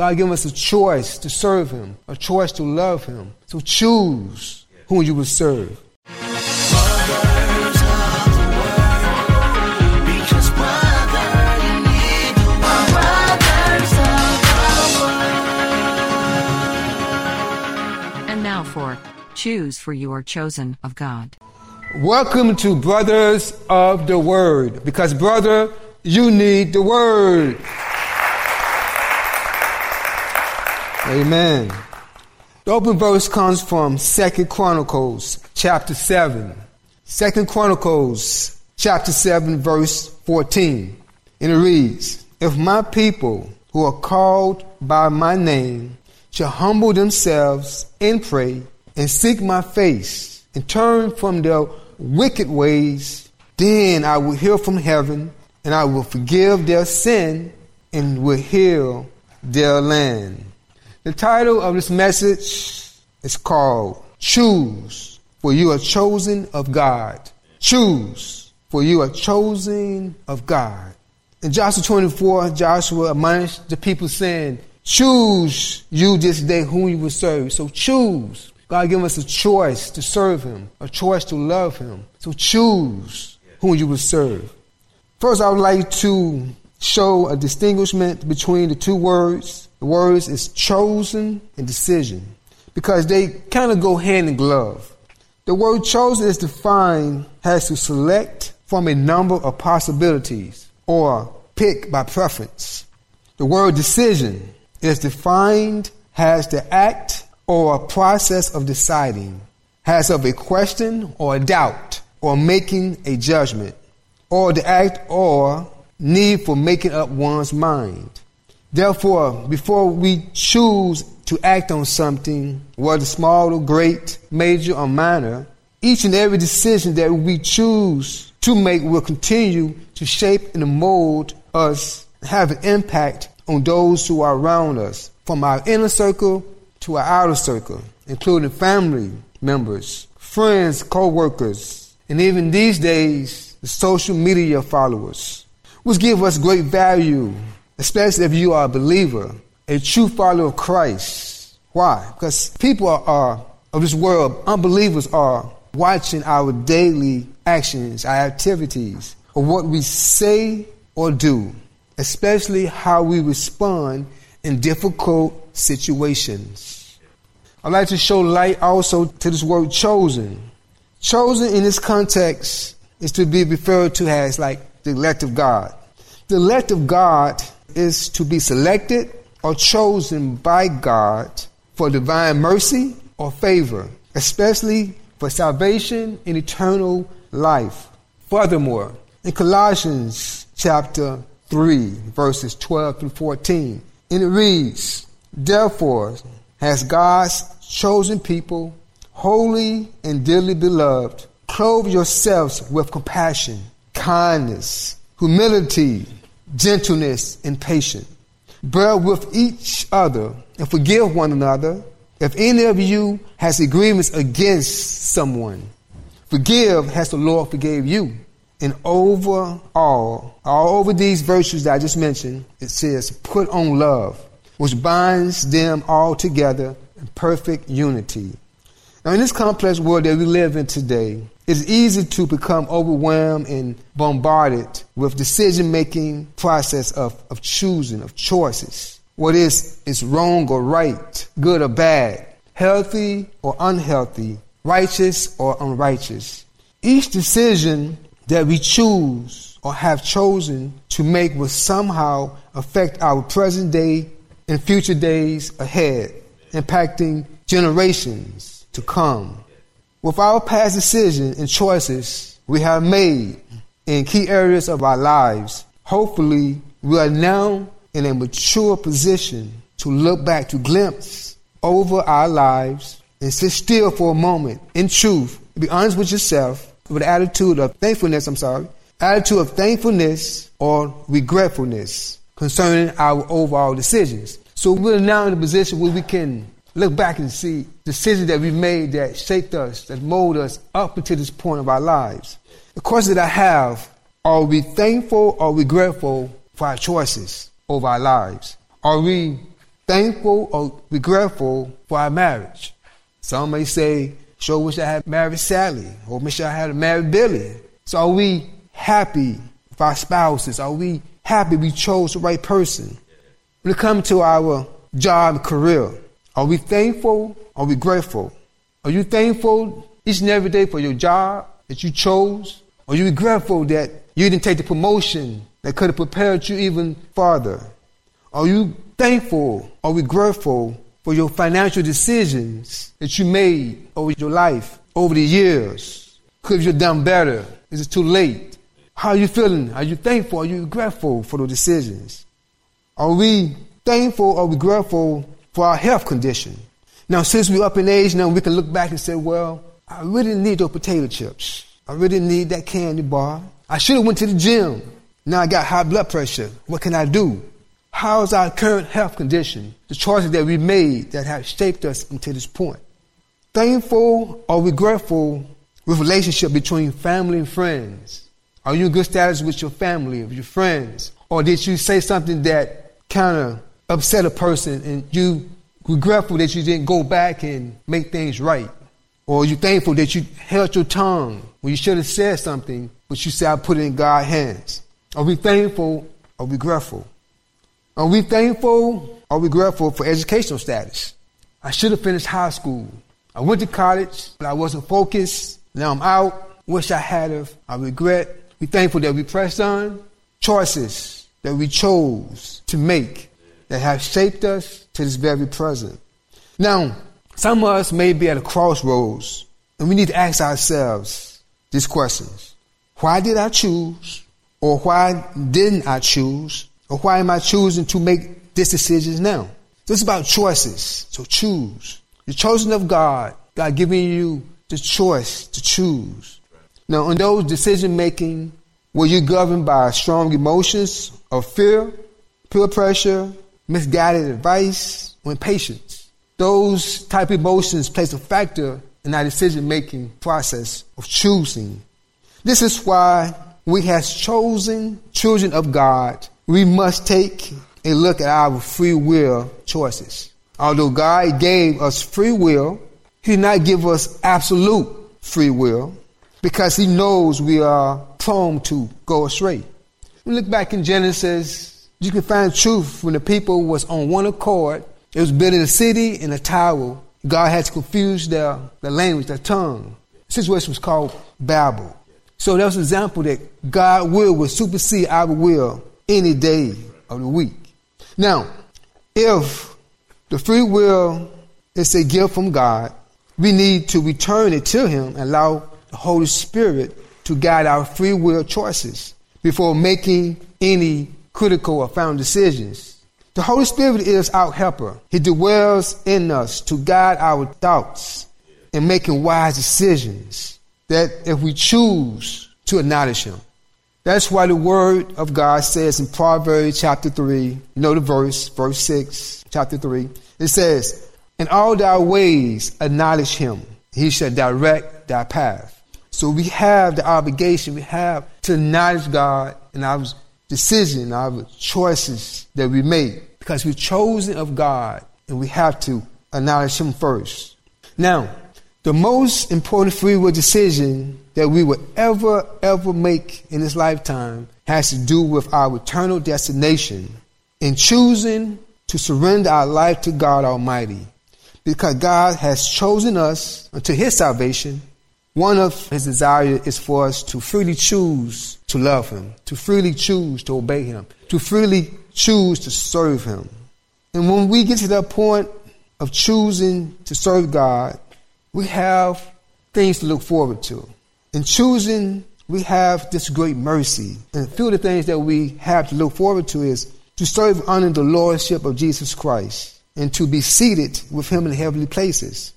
God give us a choice to serve Him, a choice to love Him. So choose whom you will serve. And now for Choose for You Are Chosen of God. Welcome to Brothers of the Word, because brother, you need the Word. Amen. The open verse comes from Second Chronicles chapter 7. Second Chronicles chapter 7 verse 14. And it reads, If my people who are called by my name shall humble themselves and pray and seek my face and turn from their wicked ways, then I will hear from heaven and I will forgive their sin and will heal their land. The title of this message is called Choose, for you are chosen of God. Choose, for you are chosen of God. In Joshua 24, Joshua admonished the people saying, Choose you this day whom you will serve. So choose. God give us a choice to serve Him, a choice to love Him. So choose whom you will serve. First, I would like to show a distinguishment between the two words. The words is chosen and decision because they kind of go hand in glove. The word chosen is defined as to select from a number of possibilities or pick by preference. The word decision is defined as the act or process of deciding, as of a question or a doubt or making a judgment, or the act or need for making up one's mind. Therefore, before we choose to act on something, whether small or great, major or minor, each and every decision that we choose to make will continue to shape and mold us, have an impact on those who are around us, from our inner circle to our outer circle, including family members, friends, co-workers, and even these days, the social media followers, which give us great value especially if you are a believer, a true follower of Christ. Why? Because people are, are, of this world, unbelievers are watching our daily actions, our activities, or what we say or do, especially how we respond in difficult situations. I'd like to show light also to this word chosen. Chosen in this context is to be referred to as like the elect of God. The elect of God is to be selected or chosen by God for divine mercy or favor, especially for salvation and eternal life. Furthermore, in Colossians chapter 3, verses 12 through 14, and it reads, Therefore, has God's chosen people, holy and dearly beloved, clothe yourselves with compassion, kindness, humility, gentleness, and patience. Bear with each other and forgive one another. If any of you has agreements against someone, forgive as the Lord forgave you. And over all, all over these virtues that I just mentioned, it says, put on love, which binds them all together in perfect unity. Now, in this complex world that we live in today, it's easy to become overwhelmed and bombarded with decision making process of, of choosing, of choices. What is is wrong or right, good or bad, healthy or unhealthy, righteous or unrighteous. Each decision that we choose or have chosen to make will somehow affect our present day and future days ahead, impacting generations to come. With our past decisions and choices we have made in key areas of our lives, hopefully we are now in a mature position to look back, to glimpse over our lives and sit still for a moment in truth, be honest with yourself with attitude of thankfulness, I'm sorry, attitude of thankfulness or regretfulness concerning our overall decisions. So we're now in a position where we can look back and see decisions that we made that shaped us, that molded us up until this point of our lives. The question that I have are we thankful or regretful for our choices over our lives? Are we thankful or regretful for our marriage. Some may say, sure wish I had married Sally or wish I had married Billy. So are we happy with our spouses? Are we happy we chose the right person? When it comes to our job, career, are we thankful? Are we grateful? Are you thankful each and every day for your job that you chose? Are you regretful that you didn't take the promotion that could have prepared you even farther? Are you thankful or regretful for your financial decisions that you made over your life, over the years? Could you have done better? Is it too late? How are you feeling? Are you thankful? Are you regretful for those decisions? Are we thankful or regretful for our health condition? Now, since we're up in age now, we can look back and say, well, I really need those potato chips. I really need that candy bar. I should have went to the gym. Now I got high blood pressure. What can I do? How's our current health condition? The choices that we made that have shaped us until this point. Thankful or regretful with relationship between family and friends. Are you in good status with your family, with your friends? Or did you say something that kind of upset a person and you regretful that you didn't go back and make things right? Or you thankful that you held your tongue when you should have said something, but you said, I put it in God's hands? Are we thankful or regretful? Are we thankful or regretful for educational status? I should have finished high school. I went to college, but I wasn't focused. Now I'm out. Wish I had of. I regret. We thankful that we pressed on. Choices that we chose to make that have shaped us to this very present. Now, some of us may be at a crossroads and we need to ask ourselves these questions. Why did I choose? Or why didn't I choose? Or why am I choosing to make this decision now? This is about choices. So choose. You're chosen of God. God giving you the choice to choose. Now, in those decision making, were you governed by strong emotions of fear, peer pressure, misguided advice, or impatience? Those type of emotions place a factor in our decision making process of choosing. This is why we has chosen children of God we must take a look at our free will choices. Although God gave us free will, He did not give us absolute free will because He knows we are prone to go astray. We look back in Genesis, you can find truth when the people was on one accord. It was building a city and a tower. God had to confuse their, their language, their tongue. The situation was called Babel. So that was an example that God will will supersede our will any day of the week. Now, if the free will is a gift from God, we need to return it to Him and allow the Holy Spirit to guide our free will choices before making any critical or found decisions. The Holy Spirit is our helper. He dwells in us to guide our thoughts in making wise decisions that if we choose to acknowledge Him. That's why the word of God says in Proverbs chapter 3, you know the verse, verse 6, chapter 3, it says, In all thy ways acknowledge him, he shall direct thy path. So we have the obligation, we have to acknowledge God in our decision, our choices that we make, because we're chosen of God and we have to acknowledge him first. Now, the most important free will decision that we will ever, ever make in this lifetime has to do with our eternal destination in choosing to surrender our life to God Almighty. Because God has chosen us unto His salvation, one of His desires is for us to freely choose to love Him, to freely choose to obey Him, to freely choose to serve Him. And when we get to that point of choosing to serve God, we have things to look forward to. In choosing, we have this great mercy. And a few of the things that we have to look forward to is to serve under the lordship of Jesus Christ and to be seated with him in heavenly places.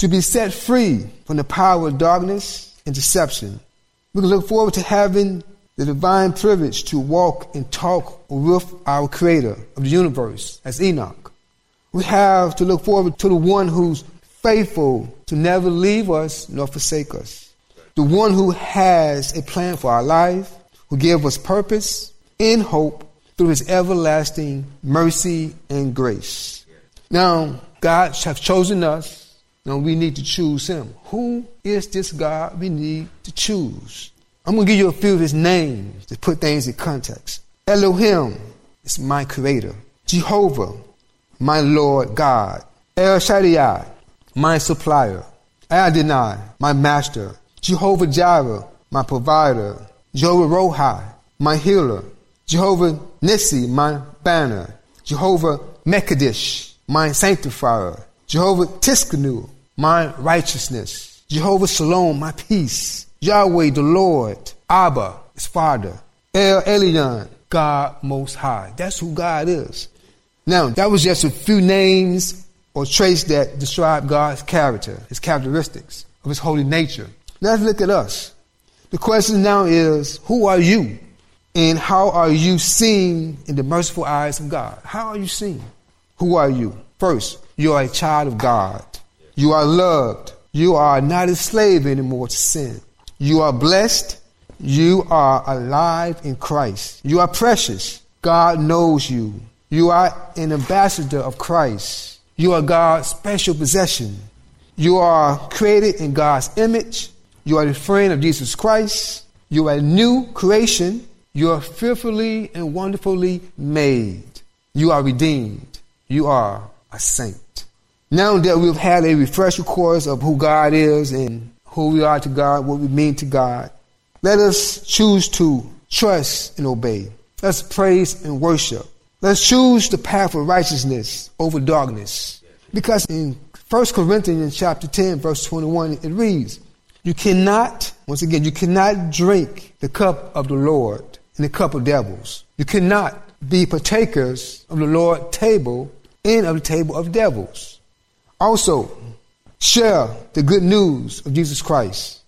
To be set free from the power of darkness and deception. We can look forward to having the divine privilege to walk and talk with our creator of the universe as Enoch. We have to look forward to the one who's faithful to never leave us nor forsake us the one who has a plan for our life, who gives us purpose and hope through his everlasting mercy and grace. Now, God has chosen us. Now we need to choose Him. Who is this God we need to choose? I'm going to give you a few of His names to put things in context. Elohim is my creator. Jehovah, my Lord God. El Shaddai, my supplier. Adonai, my master. Jehovah Jireh, my provider. Jehovah Rohi, my healer. Jehovah Nissi, my banner. Jehovah Mekadesh, my sanctifier. Jehovah Tsidkenu, my righteousness. Jehovah Shalom, my peace. Yahweh, the Lord. Abba, his father. El Elyon, God Most High. That's who God is. Now, that was just a few names or traits that describe God's character, his characteristics of his holy nature. Let's look at us. The question now is, who are you? And how are you seen in the merciful eyes of God? How are you seen? Who are you? First, you are a child of God. You are loved. You are not a slave anymore to sin. You are blessed. You are alive in Christ. You are precious. God knows you. You are an ambassador of Christ. You are God's special possession. You are created in God's image. You are the friend of Jesus Christ. You are a new creation. You are fearfully and wonderfully made. You are redeemed. You are a saint. Now that we've had a refresher course of who God is and who we are to God, what we mean to God, let us choose to trust and obey. Let's praise and worship. Let's choose the path of righteousness over darkness. Because in 1 Corinthians chapter 10, verse 21, it reads, You cannot, once again, you cannot drink the cup of the Lord and the cup of devils. You cannot be partakers of the Lord's table and of the table of devils. Also, share the good news of Jesus Christ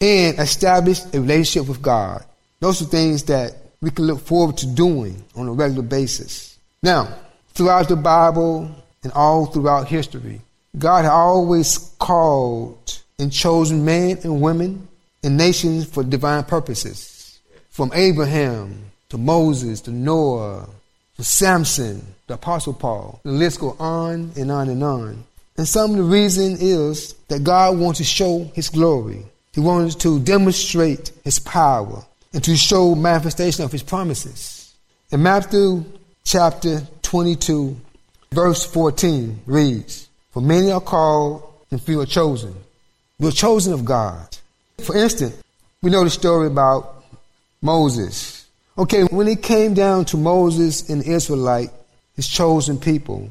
and establish a relationship with God. Those are things that we can look forward to doing on a regular basis. Now, throughout the Bible and all throughout history, God has always called and chosen men and women and nations for divine purposes. From Abraham to Moses to Noah Samson, the Apostle Paul. The list goes on and on and on. And some of the reason is that God wants to show his glory. He wants to demonstrate his power and to show manifestation of his promises. In Matthew chapter 22, verse 14 reads, For many are called and few are chosen. We're chosen of God. For instance, we know the story about Moses. Okay, when it came down to Moses and Israelite, his chosen people,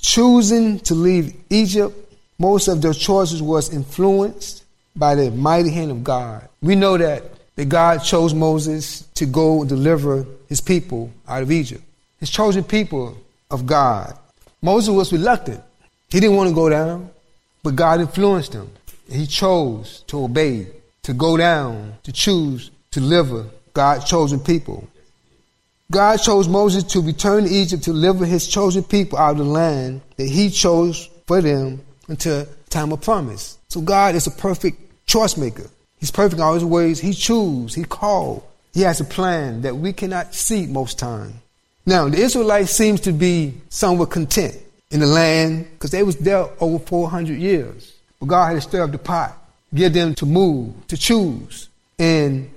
choosing to leave Egypt, most of their choices was influenced by the mighty hand of God. We know that that God chose Moses to go and deliver his people out of Egypt. His chosen people of God. Moses was reluctant. He didn't want to go down, but God influenced him. He chose to obey, to go down, to choose to deliver God's chosen people. God chose Moses to return to Egypt to deliver his chosen people out of the land that he chose for them until time of promise. So God is a perfect choice maker. He's perfect in all his ways. He chooses. He called. He has a plan that we cannot see most time. Now, the Israelites seems to be somewhat content in the land because they was there over 400 years. But God had to stir up the pot, get them to move, to choose. And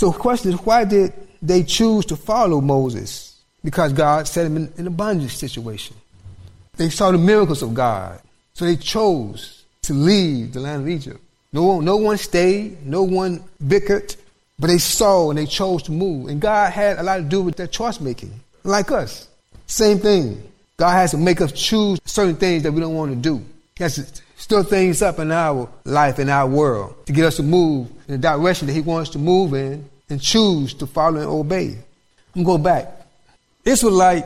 so the question is, why did they choose to follow Moses? Because God set them in, in a bondage situation. They saw the miracles of God. So they chose to leave the land of Egypt. No one, no one stayed, no one bickered, but they saw and they chose to move. And God had a lot to do with their choice making, like us. Same thing. God has to make us choose certain things that we don't want to do. He has to stir things up in our life, in our world, to get us to move in the direction that He wants to move in and choose to follow and obey. I'm going back. Israelite,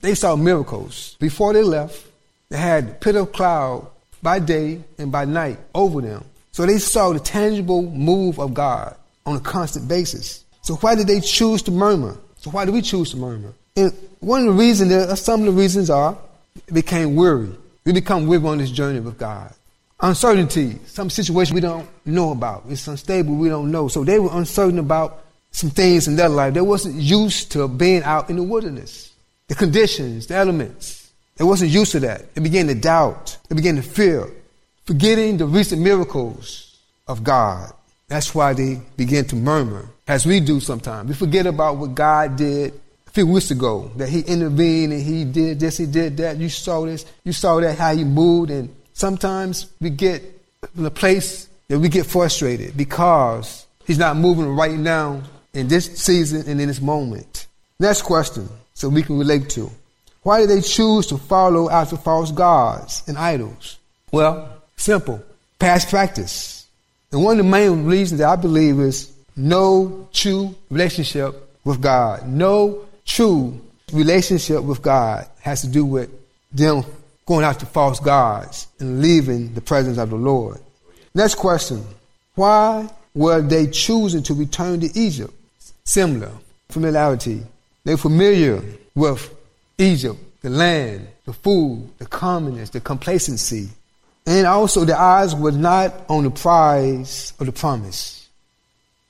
they saw miracles. Before they left, they had a pit of cloud by day and by night over them. So they saw the tangible move of God on a constant basis. So why did they choose to murmur? So why do we choose to murmur? And one of the reasons, some of the reasons are, became weary. We become weary on this journey with God. Uncertainty, some situation we don't know about. It's unstable, we don't know. So they were uncertain about some things in their life. They wasn't used to being out in the wilderness. The conditions, the elements. They wasn't used to that. They began to doubt. They began to fear, forgetting the recent miracles of God. That's why they began to murmur, as we do sometimes. We forget about what God did few weeks ago, that He intervened and He did this, He did that. You saw this, you saw that, how He moved. And sometimes we get in a place that we get frustrated because He's not moving right now in this season and in this moment. Next question, so we can relate to. Why did they choose to follow after false gods and idols? Well, simple. Past practice. And one of the main reasons that I believe is no true relationship with God. No true relationship with God has to do with them going after false gods and leaving the presence of the Lord. Next question. Why were they choosing to return to Egypt? Similar. Familiarity. They're familiar with Egypt, the land, the food, the commonness, the complacency. And also the eyes were not on the prize of the promise.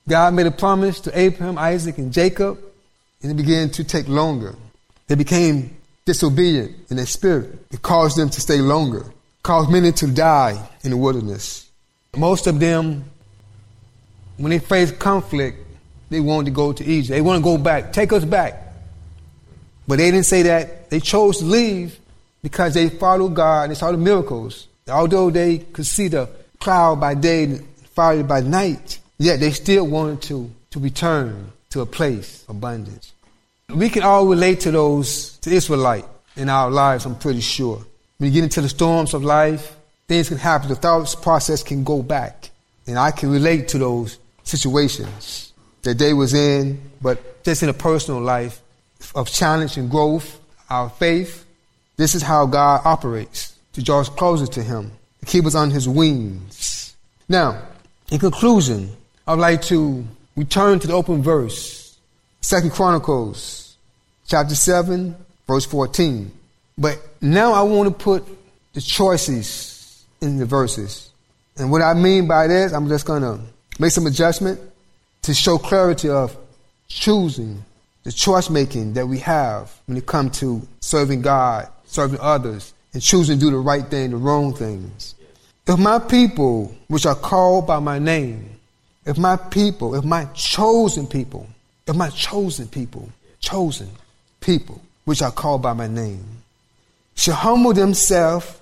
God made a promise to Abraham, Isaac, and Jacob, and it began to take longer. They became disobedient in their spirit. It caused them to stay longer, caused many to die in the wilderness. Most of them, when they faced conflict, they wanted to go to Egypt. They want to go back. Take us back. But they didn't say that. They chose to leave because they followed God and they saw the miracles. Although they could see the cloud by day and fire by night, yet they still wanted to, to return to a place of abundance. We can all relate to those, to Israelite in our lives, I'm pretty sure. When you get into the storms of life, things can happen. The thought process can go back. And I can relate to those situations that they was in, but just in a personal life, of challenge and growth, our faith. This is how God operates to draw us closer to Him, to keep us on His wings. Now, in conclusion, I'd like to return to the open verse, Second Chronicles, chapter 7, verse 14. But now I want to put the choices in the verses. And what I mean by this, I'm just going to make some adjustment to show clarity of choosing the choice making that we have when it comes to serving God, serving others, and choosing to do the right thing, the wrong things. If my people, which are called by my name, if my people, if my chosen people, if my chosen people, chosen people, which are called by my name, shall humble themselves,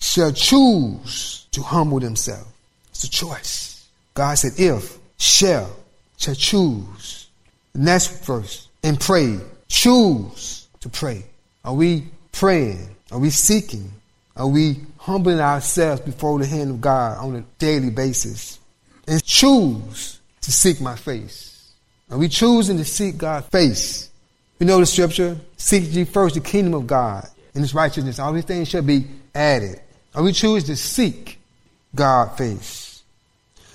shall choose to humble themselves. It's a choice. God said, if, shall, shall choose Next verse. And pray. Choose to pray. Are we praying? Are we seeking? Are we humbling ourselves before the hand of God on a daily basis? And choose to seek my face. Are we choosing to seek God's face? We know the scripture, seek ye first the kingdom of God and his righteousness. All these things shall be added. Are we choosing to seek God's face?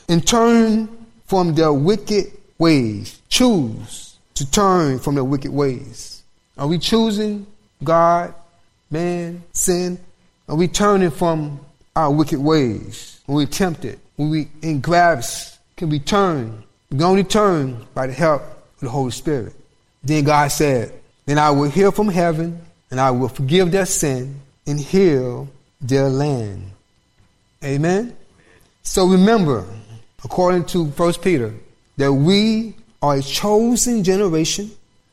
And turn from their wicked ways. Choose to turn from their wicked ways. Are we choosing God, man, sin? Are we turning from our wicked ways? When we're tempted, when we in grabs, can we turn? We can only turn by the help of the Holy Spirit. Then God said, Then I will hear from heaven, and I will forgive their sin and heal their land. Amen? So remember, according to 1 Peter, that we are a chosen generation,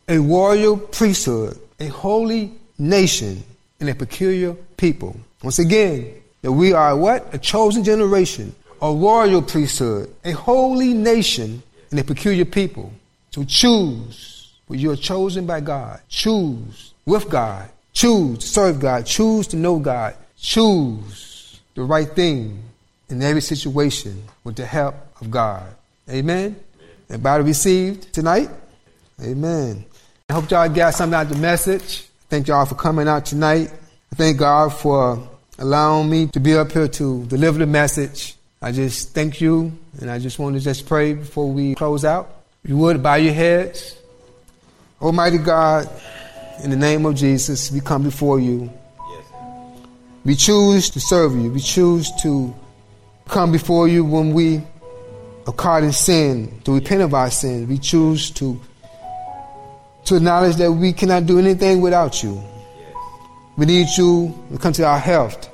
a royal priesthood, a holy nation, and a peculiar people. Once again, that we are what? A chosen generation, a royal priesthood, a holy nation, and a peculiar people. So choose. When you are chosen by God, choose with God. Choose to serve God. Choose to know God. Choose the right thing in every situation with the help of God. Amen. Everybody received tonight? Amen. I hope y'all got something out of the message. Thank y'all for coming out tonight. Thank God for allowing me to be up here to deliver the message. I just thank you, and I just want to just pray before we close out. If you would, bow your heads. Almighty God, in the name of Jesus, we come before you. We choose to serve you. We choose to come before you when we are caught in sin, to repent of our sins. We choose to, to acknowledge that we cannot do anything without you. We need you it comes to our health,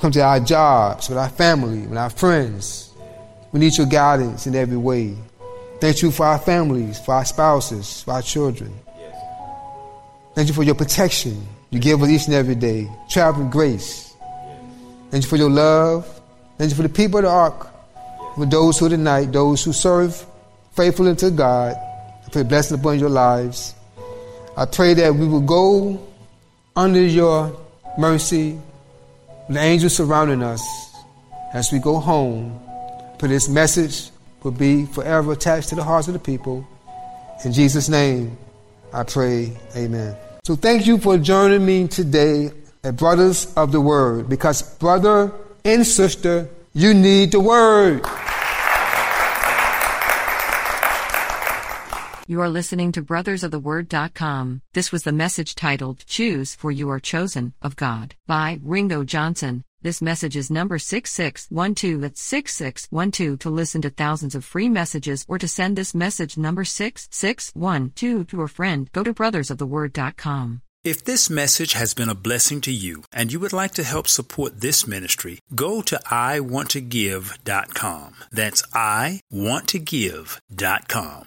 come to our jobs, with our family, with our friends. We need your guidance in every way. Thank you for our families, for our spouses, for our children. Thank you for your protection you give us each and every day. Traveling grace. Thank you for your love. Thank you for the people of the ark. For those who tonight, those who serve faithfully to God. I pray blessing upon your lives. I pray that we will go under your mercy, the angels surrounding us as we go home. For this message will be forever attached to the hearts of the people. In Jesus' name, I pray, amen. So thank you for joining me today at Brothers of the Word, because brother and sister, you need the Word. You are listening to brothersoftheword.com. This was the message titled Choose for You Are Chosen of God by Ringo Johnson. This message is number 6612. That's 6612 to listen to thousands of free messages or to send this message number 6612 to a friend. Go to brothersoftheword.com. If this message has been a blessing to you and you would like to help support this ministry, go to iwanttogive.com. That's iwanttogive.com.